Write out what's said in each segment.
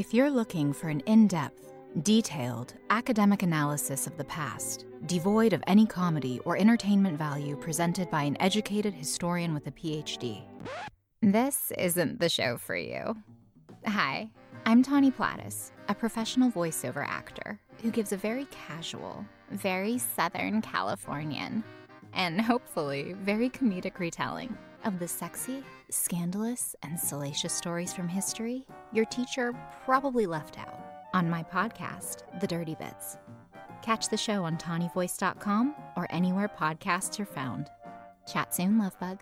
If you're looking for an in depth, detailed, academic analysis of the past, devoid of any comedy or entertainment value presented by an educated historian with a PhD, this isn't the show for you. Hi, I'm Tawny Platis, a professional voiceover actor who gives a very casual, very Southern Californian, and hopefully very comedic retelling of the sexy, scandalous, and salacious stories from history your teacher probably left out on my podcast, The Dirty Bits. Catch the show on TawnyVoice.com or anywhere podcasts are found. Chat soon, Lovebug.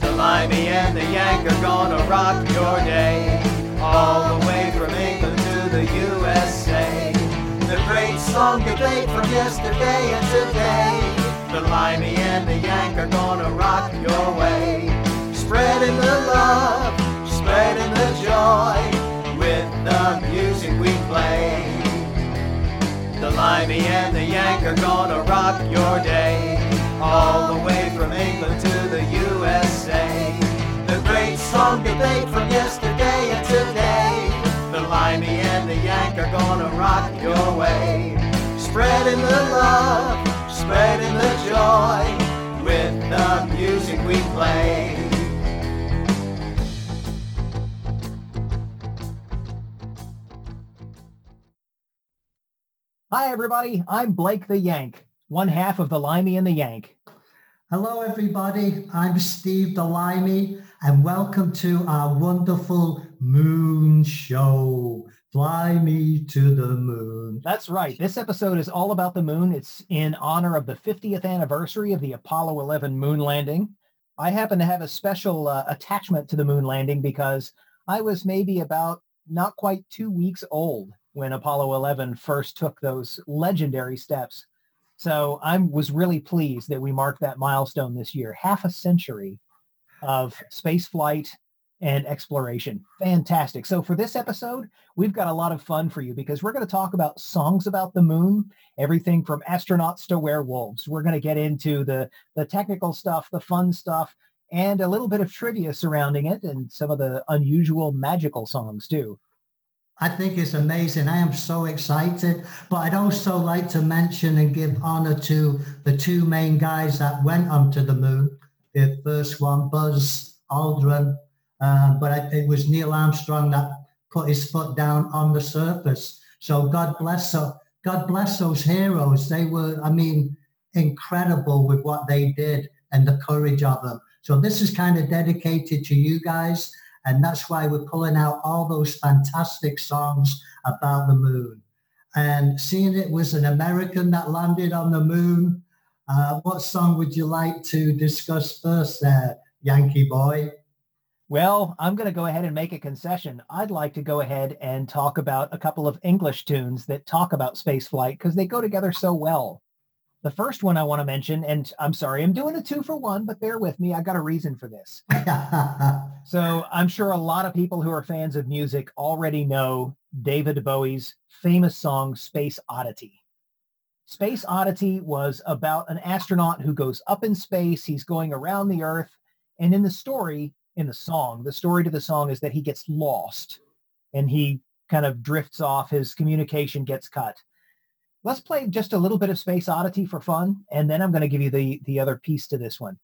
The Limey and the Yank are gonna rock your day. All the way from England to the USA. The great song debate from yesterday today. The Limey and the Yank are gonna rock your way. Spreading the love, spreading the joy with the music we play. The Limey and the Yank are gonna rock your day. All the way from England to the USA. The great song debate from yesterday and today. The Limey and the Yank are gonna rock your way. Spreading the love, spreading the joy with the music we play. Hi, everybody. I'm Blake the Yank, one half of the Limey and the Yank. Hello, everybody. I'm Steve the Limey, and welcome to our wonderful moon show. Fly me to the moon. That's right. This episode is all about the moon. It's in honor of the 50th anniversary of the Apollo 11 moon landing. I happen to have a special uh, attachment to the moon landing because I was maybe about not quite two weeks old when Apollo 11 first took those legendary steps. So I was really pleased that we marked that milestone this year, half a century of space flight and exploration. Fantastic. So for this episode, we've got a lot of fun for you because we're going to talk about songs about the moon, everything from astronauts to werewolves. We're going to get into the, the technical stuff, the fun stuff, and a little bit of trivia surrounding it and some of the unusual magical songs too. I think it's amazing. I am so excited. But I'd also like to mention and give honor to the two main guys that went onto the moon. The first one, Buzz Aldrin, um, but I, it was Neil Armstrong that put his foot down on the surface. So God bless God bless those heroes. They were, I mean, incredible with what they did and the courage of them. So this is kind of dedicated to you guys. And that's why we're pulling out all those fantastic songs about the moon. And seeing it was an American that landed on the moon, uh, what song would you like to discuss first there, Yankee boy? Well, I'm going to go ahead and make a concession. I'd like to go ahead and talk about a couple of English tunes that talk about space flight because they go together so well. The first one I want to mention, and I'm sorry, I'm doing a two for one, but bear with me. I got a reason for this. so I'm sure a lot of people who are fans of music already know David Bowie's famous song, Space Oddity. Space Oddity was about an astronaut who goes up in space. He's going around the Earth. And in the story, in the song, the story to the song is that he gets lost and he kind of drifts off. His communication gets cut let's play just a little bit of Space Oddity for fun, and then I'm going to give you the, the other piece to this one.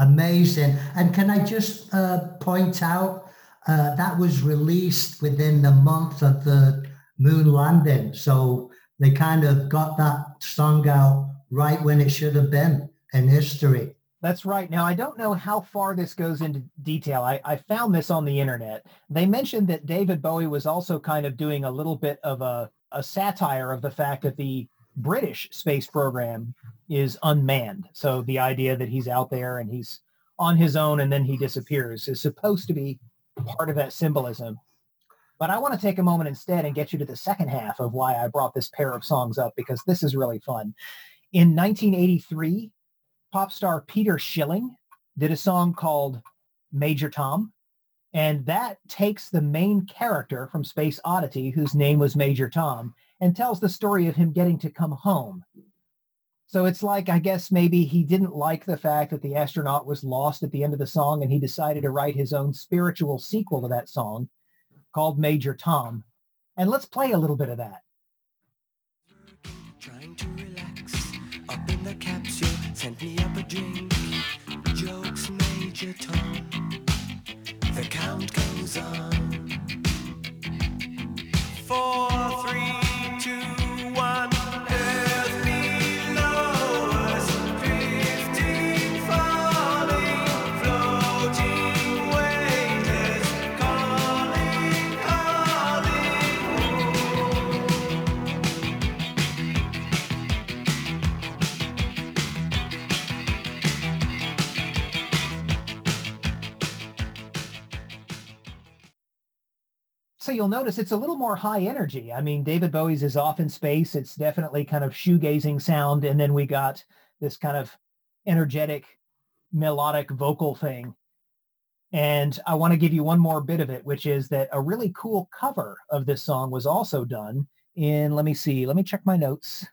Amazing. And can I just uh, point out uh, that was released within the month of the moon landing. So they kind of got that song out right when it should have been in history. That's right. Now, I don't know how far this goes into detail. I, I found this on the internet. They mentioned that David Bowie was also kind of doing a little bit of a, a satire of the fact that the British space program is unmanned. So the idea that he's out there and he's on his own and then he disappears is supposed to be part of that symbolism. But I want to take a moment instead and get you to the second half of why I brought this pair of songs up because this is really fun. In 1983, pop star Peter Schilling did a song called Major Tom. And that takes the main character from Space Oddity, whose name was Major Tom, and tells the story of him getting to come home. So it's like, I guess maybe he didn't like the fact that the astronaut was lost at the end of the song and he decided to write his own spiritual sequel to that song called Major Tom. And let's play a little bit of that. Sent me up a drink. Jokes, Major Tom. The count goes on. Four, three, So you'll notice it's a little more high energy. I mean, David Bowie's is off in space. It's definitely kind of shoegazing sound. And then we got this kind of energetic, melodic vocal thing. And I want to give you one more bit of it, which is that a really cool cover of this song was also done in, let me see, let me check my notes.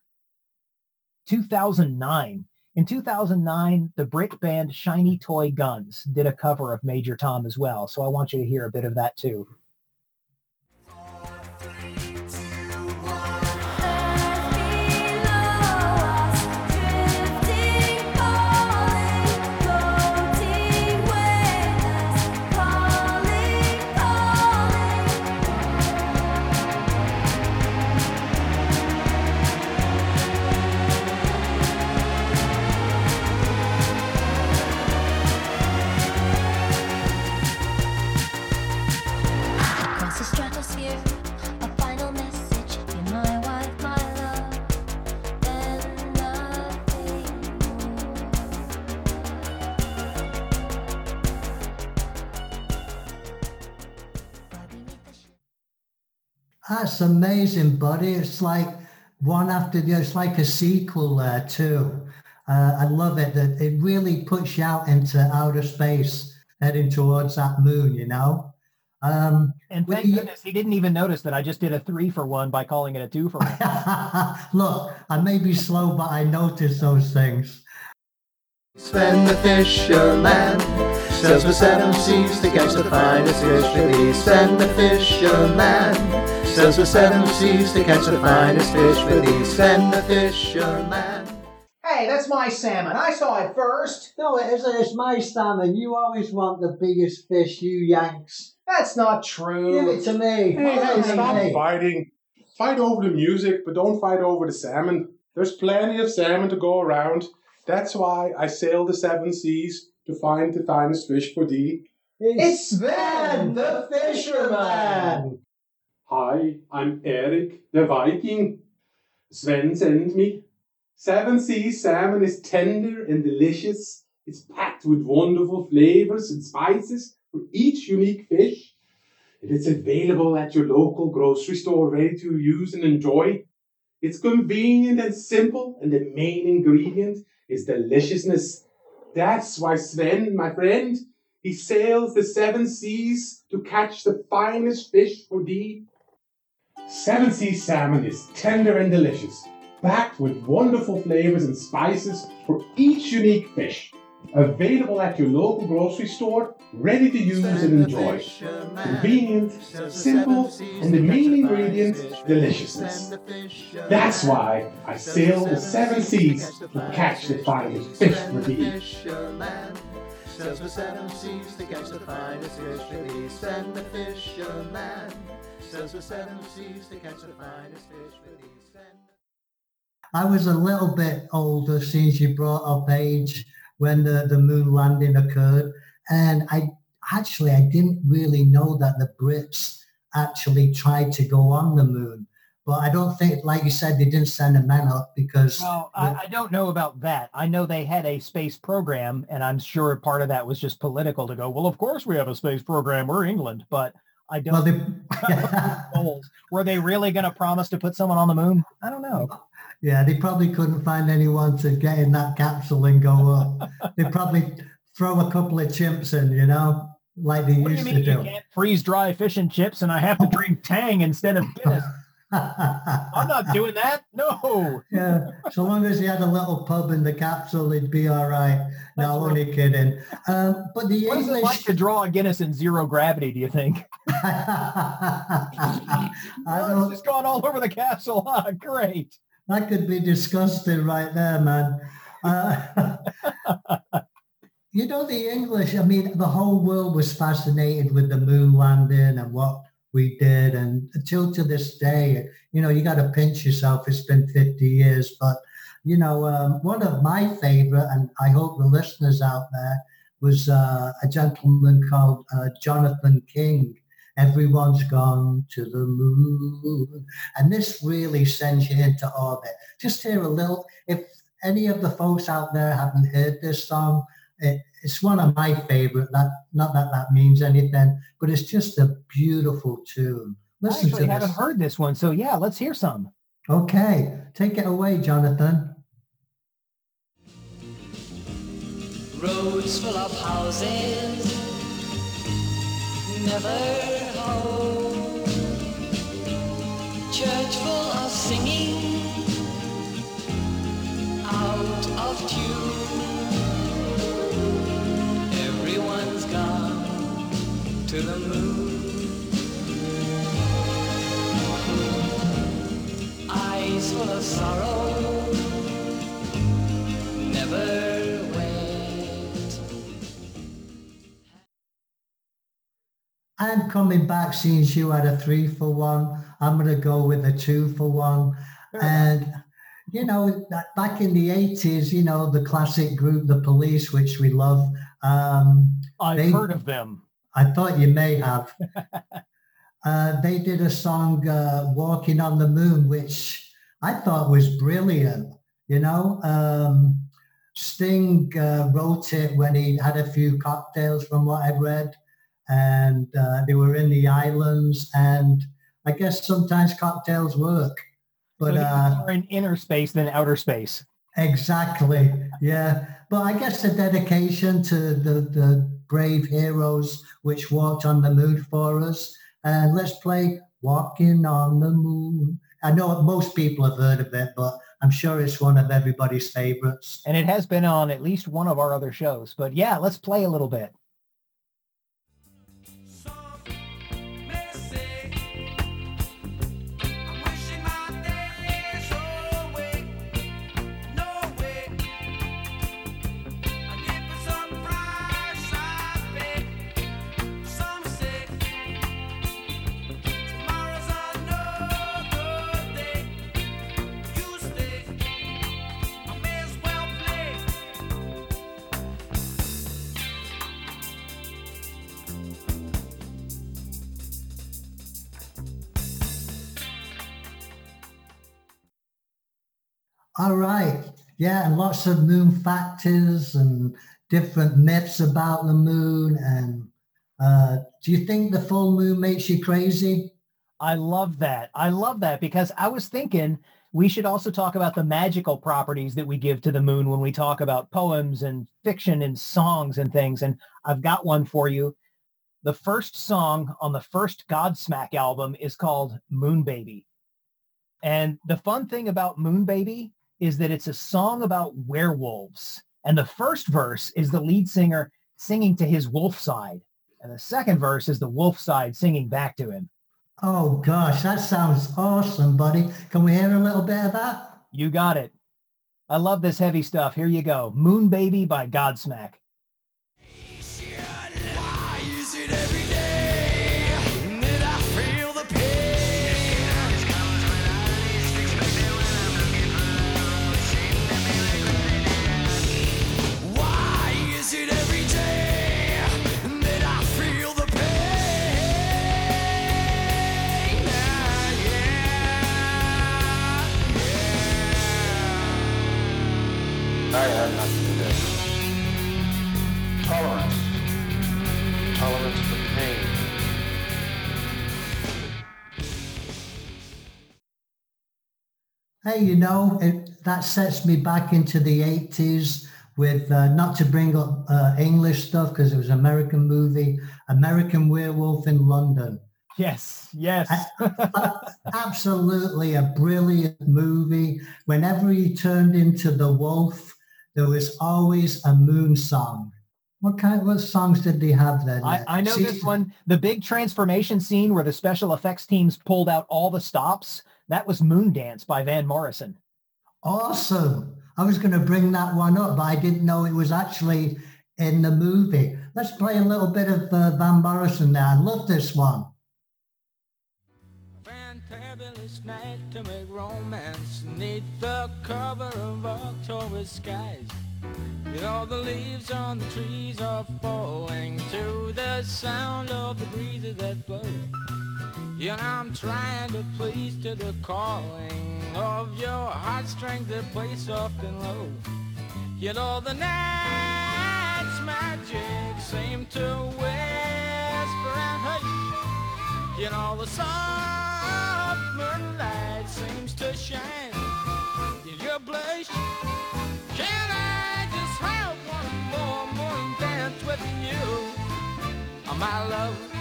2009. In 2009, the Brit band Shiny Toy Guns did a cover of Major Tom as well. So I want you to hear a bit of that too. That's amazing, buddy. It's like one after the other. It's like a sequel there too. Uh, I love it that it really puts you out into outer space, heading towards that moon. You know. Um, And thank you- goodness he didn't even notice that I just did a three for one by calling it a two for one. look, I may be slow, but I notice those things. Sven the fisherman sails the seven seas to catch the finest fish for thee. Sven the fisherman sails the seven seas to catch the finest fish for thee. Sven the fisherman. Hey, that's my salmon. I saw it first. No, it isn't. It's my salmon. You always want the biggest fish, you Yanks. That's not true. Give it to me. Hey, hey, stop hey. fighting. Fight over the music, but don't fight over the salmon. There's plenty of salmon to go around. That's why I sail the seven seas to find the finest fish for thee. It's Sven, the fisherman. Hi, I'm Eric, the Viking. Sven sent me. Seven Seas salmon is tender and delicious. It's packed with wonderful flavors and spices for each unique fish. And It is available at your local grocery store, ready to use and enjoy. It's convenient and simple, and the main ingredient is deliciousness. That's why Sven, my friend, he sails the seven seas to catch the finest fish for thee. Seven Seas salmon is tender and delicious, packed with wonderful flavors and spices for each unique fish. Available at your local grocery store, ready to use and enjoy. Convenient, simple, and the main ingredient, deliciousness. That's why I sail the seven seas to catch the finest fish for thee. Sails the seven seas to catch the finest fish. Sven the fisherman sails the seven seas to catch the finest fish for thee. Sven I was a little bit older since you brought up age when the, the moon landing occurred. And I actually, I didn't really know that the Brits actually tried to go on the moon. But I don't think, like you said, they didn't send a man up because Well, I, I don't know about that. I know they had a space program, and I'm sure part of that was just political to go, well, of course we have a space program. We're England. But I don't well, they, goals. Were they really going to promise to put someone on the moon? I don't know. yeah, they probably couldn't find anyone to get in that capsule and go up. they probably throw a couple of chimps in, you know, like they What do you used mean to you do. can't freeze dry fish and chips and I have to drink Tang instead of Guinness? I'm not doing that. No. yeah, so long as he had a little pub in the capsule, he'd be all right. No, That's only kidding. Um, but the What is it like to draw a Guinness in zero gravity, do you think? I Oh, don't, just gone all over the castle. Ah, great. that could be disgusting right there, man. Uh, you know, the English, I mean, the whole world was fascinated with the moon landing and what we did. And until to this day, you know, you got to pinch yourself. It's been 50 years. But, you know, um, one of my favorite, and I hope the listeners out there, was uh, a gentleman called uh, Jonathan King. Everyone's gone to the moon. And this really sends you into orbit. Just hear a little, if any of the folks out there haven't heard this song, it, it's one of my favorite. That not that that means anything, but it's just a beautiful tune. I actually to haven't this. heard this one. So yeah, let's hear some. Okay, take it away, Jonathan. Roads full of houses, never home. To the moon. Eyes full of sorrow, never wet. I'm coming back since you had a three for one. I'm going to go with a two for one. And, you know, back in the 80s, you know, the classic group, The Police, which we love, um, I've They- heard of them. I thought you may have. uh, they did a song, uh, Walking on the Moon, which I thought was brilliant. You know, um, Sting uh, wrote it when he had a few cocktails from what I've read. And uh, they were in the islands. And I guess sometimes cocktails work. But so uh, more in inner space than outer space. Exactly. Yeah. But I guess the dedication to the, the brave heroes which walked on the moon for us. And let's play Walking on the Moon. I know most people have heard of it, but I'm sure it's one of everybody's favorites. And it has been on at least one of our other shows. But yeah, let's play a little bit. All right. Yeah, and lots of moon factors and different myths about the moon. And uh, do you think the full moon makes you crazy? I love that. I love that because I was thinking we should also talk about the magical properties that we give to the moon when we talk about poems and fiction and songs and things. And I've got one for you. The first song on the first Godsmack album is called Moon Baby. And the fun thing about Moon Baby is that it's a song about werewolves. And the first verse is the lead singer singing to his wolf side. And the second verse is the wolf side singing back to him. Oh, gosh, that sounds awesome, buddy. Can we hear a little bit of that? You got it. I love this heavy stuff. Here you go. Moon Baby by Godsmack. You know, it, that sets me back into the 80s with, uh, not to bring up uh, English stuff because it was an American movie, American Werewolf in London. Yes, yes. Absolutely a brilliant movie. Whenever he turned into the wolf, there was always a moon song. What kind what songs did they have then? I, I know See- this one. The big transformation scene where the special effects teams pulled out all the stops. That was Moon Dance by Van Morrison. Awesome. I was going to bring that one up, but I didn't know it was actually in the movie. Let's play a little bit of uh, Van Morrison there. I love this one. Fantabulous night to make romance neath the cover of October skies. You know the leaves on the trees are falling to the sound of the breezes that blow. Know I'm trying to please to the calling of your heartstrings that play soft and low. You know the night's magic seem to whisper and hush. You know the soft moonlight seems to shine in your blush. Can I just have one more moon dance with you, my love?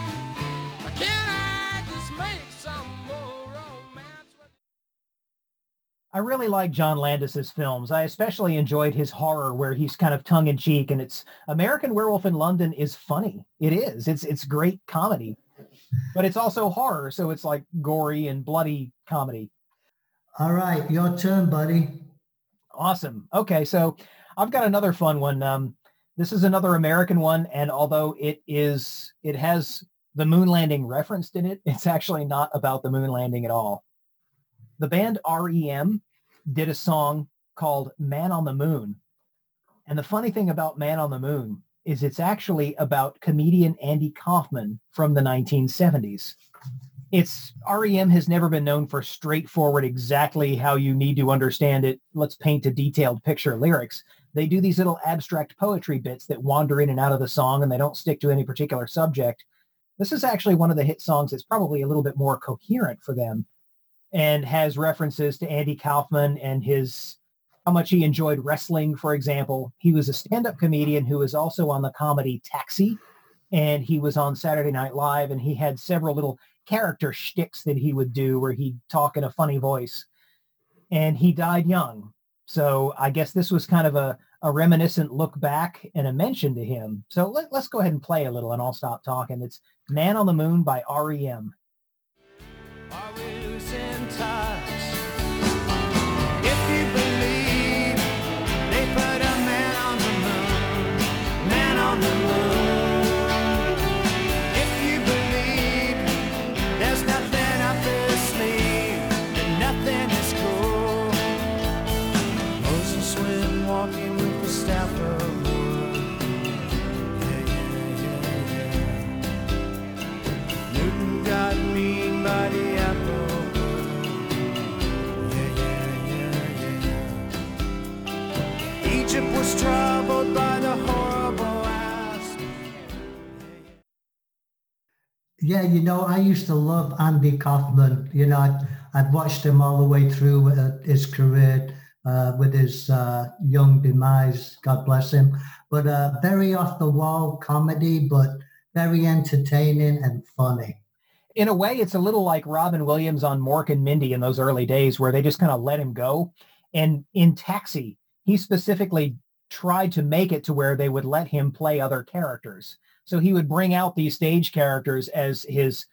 I really like John Landis's films. I especially enjoyed his horror where he's kind of tongue in cheek and it's American Werewolf in London is funny. It is. It's it's great comedy. But it's also horror, so it's like gory and bloody comedy. All right, your turn, buddy. Awesome. Okay, so I've got another fun one. Um, this is another American one, and although it is, it has the moon landing referenced in it, it's actually not about the moon landing at all. The band REM did a song called "Man on the Moon," and the funny thing about "Man on the Moon" is it's actually about comedian Andy Kaufman from the 1970s it's REM has never been known for straightforward exactly how you need to understand it. Let's paint a detailed picture lyrics. They do these little abstract poetry bits that wander in and out of the song and they don't stick to any particular subject. This is actually one of the hit songs that's probably a little bit more coherent for them and has references to Andy Kaufman and his how much he enjoyed wrestling, for example. He was a stand-up comedian who was also on the comedy Taxi and he was on Saturday Night Live and he had several little character shticks that he would do where he'd talk in a funny voice. And he died young. So I guess this was kind of a, a reminiscent look back and a mention to him. So let, let's go ahead and play a little and I'll stop talking. It's Man on the Moon by E REM. Yeah. Was troubled by the horrible ass. Yeah, you know, I used to love Andy Kaufman. You know, I'd, I'd watched him all the way through uh, his career uh, with his uh, young demise, God bless him. But uh, very off the wall comedy, but very entertaining and funny. in a way, it's a little like Robin Williams on Mork and Mindy in those early days where they just kind of let him go. And in Taxi, he specifically tried to make it to where they would let him play other characters. So he would bring out these stage characters as his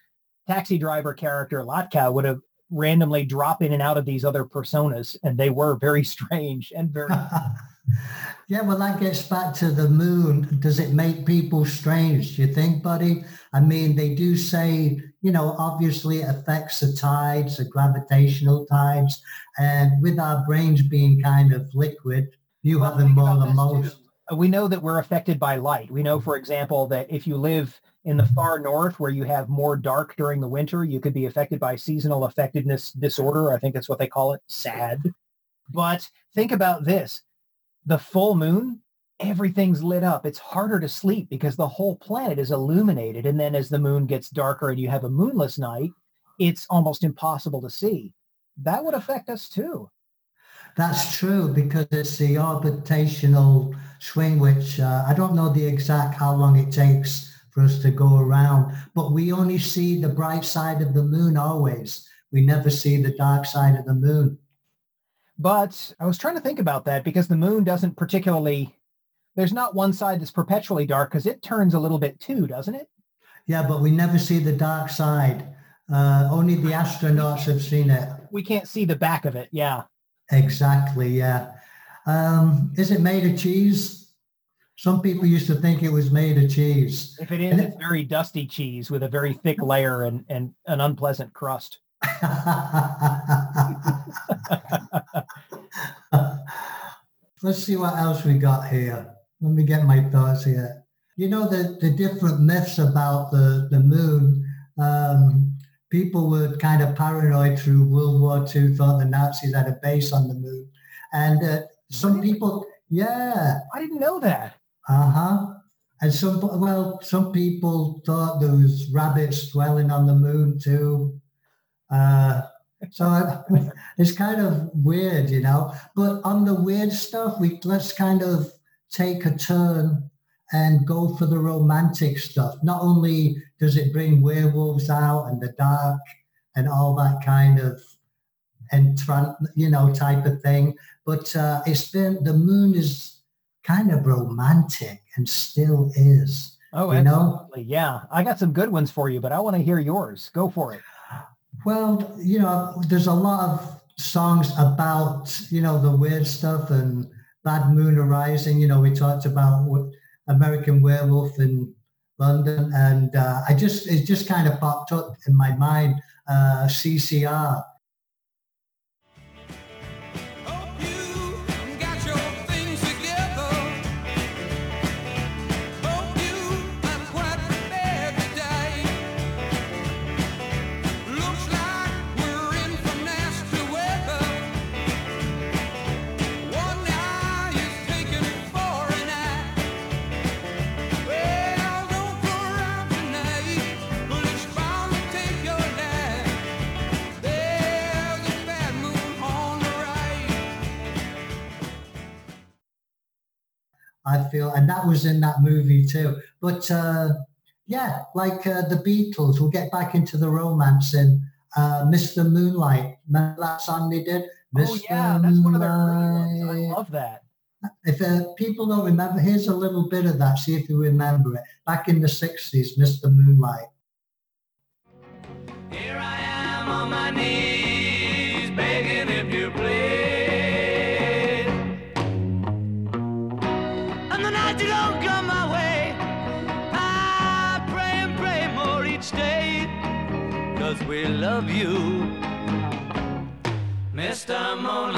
taxi driver character, Latka, would have randomly drop in and out of these other personas. And they were very strange and very Yeah, well, that gets back to the moon. Does it make people strange? Do you think, buddy? I mean, they do say, you know, obviously affects the tides, the gravitational tides. And with our brains being kind of liquid, you have them more than most. Uh, we know that we're affected by light. We know, for example, that if you live in the far north where you have more dark during the winter, you could be affected by seasonal affectiveness disorder. I think that's what they call it, SAD. But think about this. the full moon, everything's lit up. It's harder to sleep because the whole planet is illuminated. And then as the moon gets darker and you have a moonless night, it's almost impossible to see. That would affect us too. That's true because it's the orbitational swing, which uh, I don't know the exact how long it takes for us to go around, but we only see the bright side of the moon always. We never see the dark side of the moon. But I was trying to think about that because the moon doesn't particularly, there's not one side that's perpetually dark because it turns a little bit too, doesn't it? Yeah, but we never see the dark side. Uh, only the astronauts have seen it. We can't see the back of it. Yeah. Exactly, yeah. Um, is it made of cheese? Some people used to think it was made of cheese. If it is, it's very dusty cheese with a very thick layer and, and an unpleasant crust. Let's see what else we got here. Let me get my thoughts here. You know, the, the different myths about the, the moon, um, people were kind of paranoid through World War II, thought the Nazis had a base on the moon. And uh, some people, yeah. I didn't know that. Uh-huh. And some, well, some people thought there was rabbits dwelling on the moon too. Uh, so it's kind of weird, you know. But on the weird stuff, we let's kind of take a turn and go for the romantic stuff. Not only does it bring werewolves out and the dark and all that kind of entrant, you know, type of thing, but uh, it's been the moon is kind of romantic and still is. Oh, you know? absolutely. Yeah. I got some good ones for you, but I want to hear yours. Go for it. Well, you know, there's a lot of songs about, you know, the weird stuff and Bad Moon Arising. You know, we talked about American Werewolf in London. And uh, I just, it just kind of popped up in my mind, uh, CCR. I feel, and that was in that movie too. But uh, yeah, like uh, the Beatles, we'll get back into the romance in uh, Mr. Moonlight. Remember that song they did? Oh, yeah. That's one of their early ones. I love that. If uh, people don't remember, here's a little bit of that. See if you remember it. Back in the 60s, Mr. Moonlight. Here I'm on my knees, Cause we love you, Mr. Moonlight.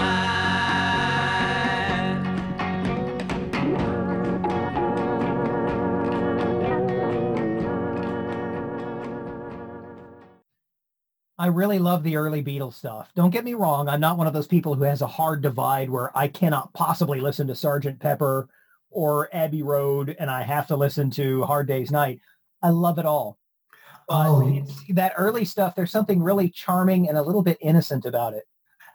I really love the early Beatles stuff. Don't get me wrong. I'm not one of those people who has a hard divide where I cannot possibly listen to Sgt. Pepper or Abbey Road and I have to listen to Hard Day's Night. I love it all. But Oh. it's, that early stuff, there's something really charming and a little bit innocent about it.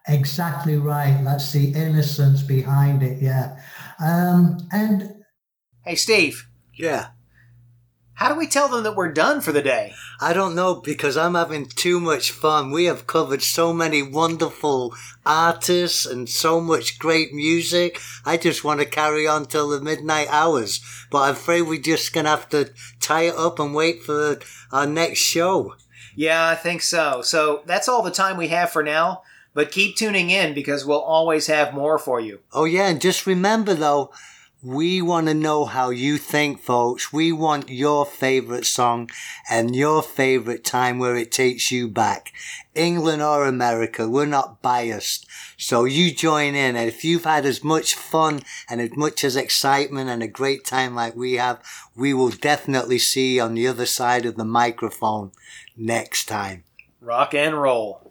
Exactly right. That's the innocence behind it. Yeah. Um, and Hey, Steve, Yeah. How do we tell them that we're done for the day? I don't know because I'm having too much fun. We have covered so many wonderful artists and so much great music. I just want to carry on till the midnight hours. But I'm afraid we're just going to have to tie it up and wait for our next show. Yeah, I think so. So that's all the time we have for now. But keep tuning in because we'll always have more for you. Oh, yeah. And just remember, though, we want to know how you think, folks. We want your favorite song and your favorite time where it takes you back. England or America, we're not biased. So you join in. And if you've had as much fun and as much as excitement and a great time like we have, we will definitely see you on the other side of the microphone next time. Rock and roll.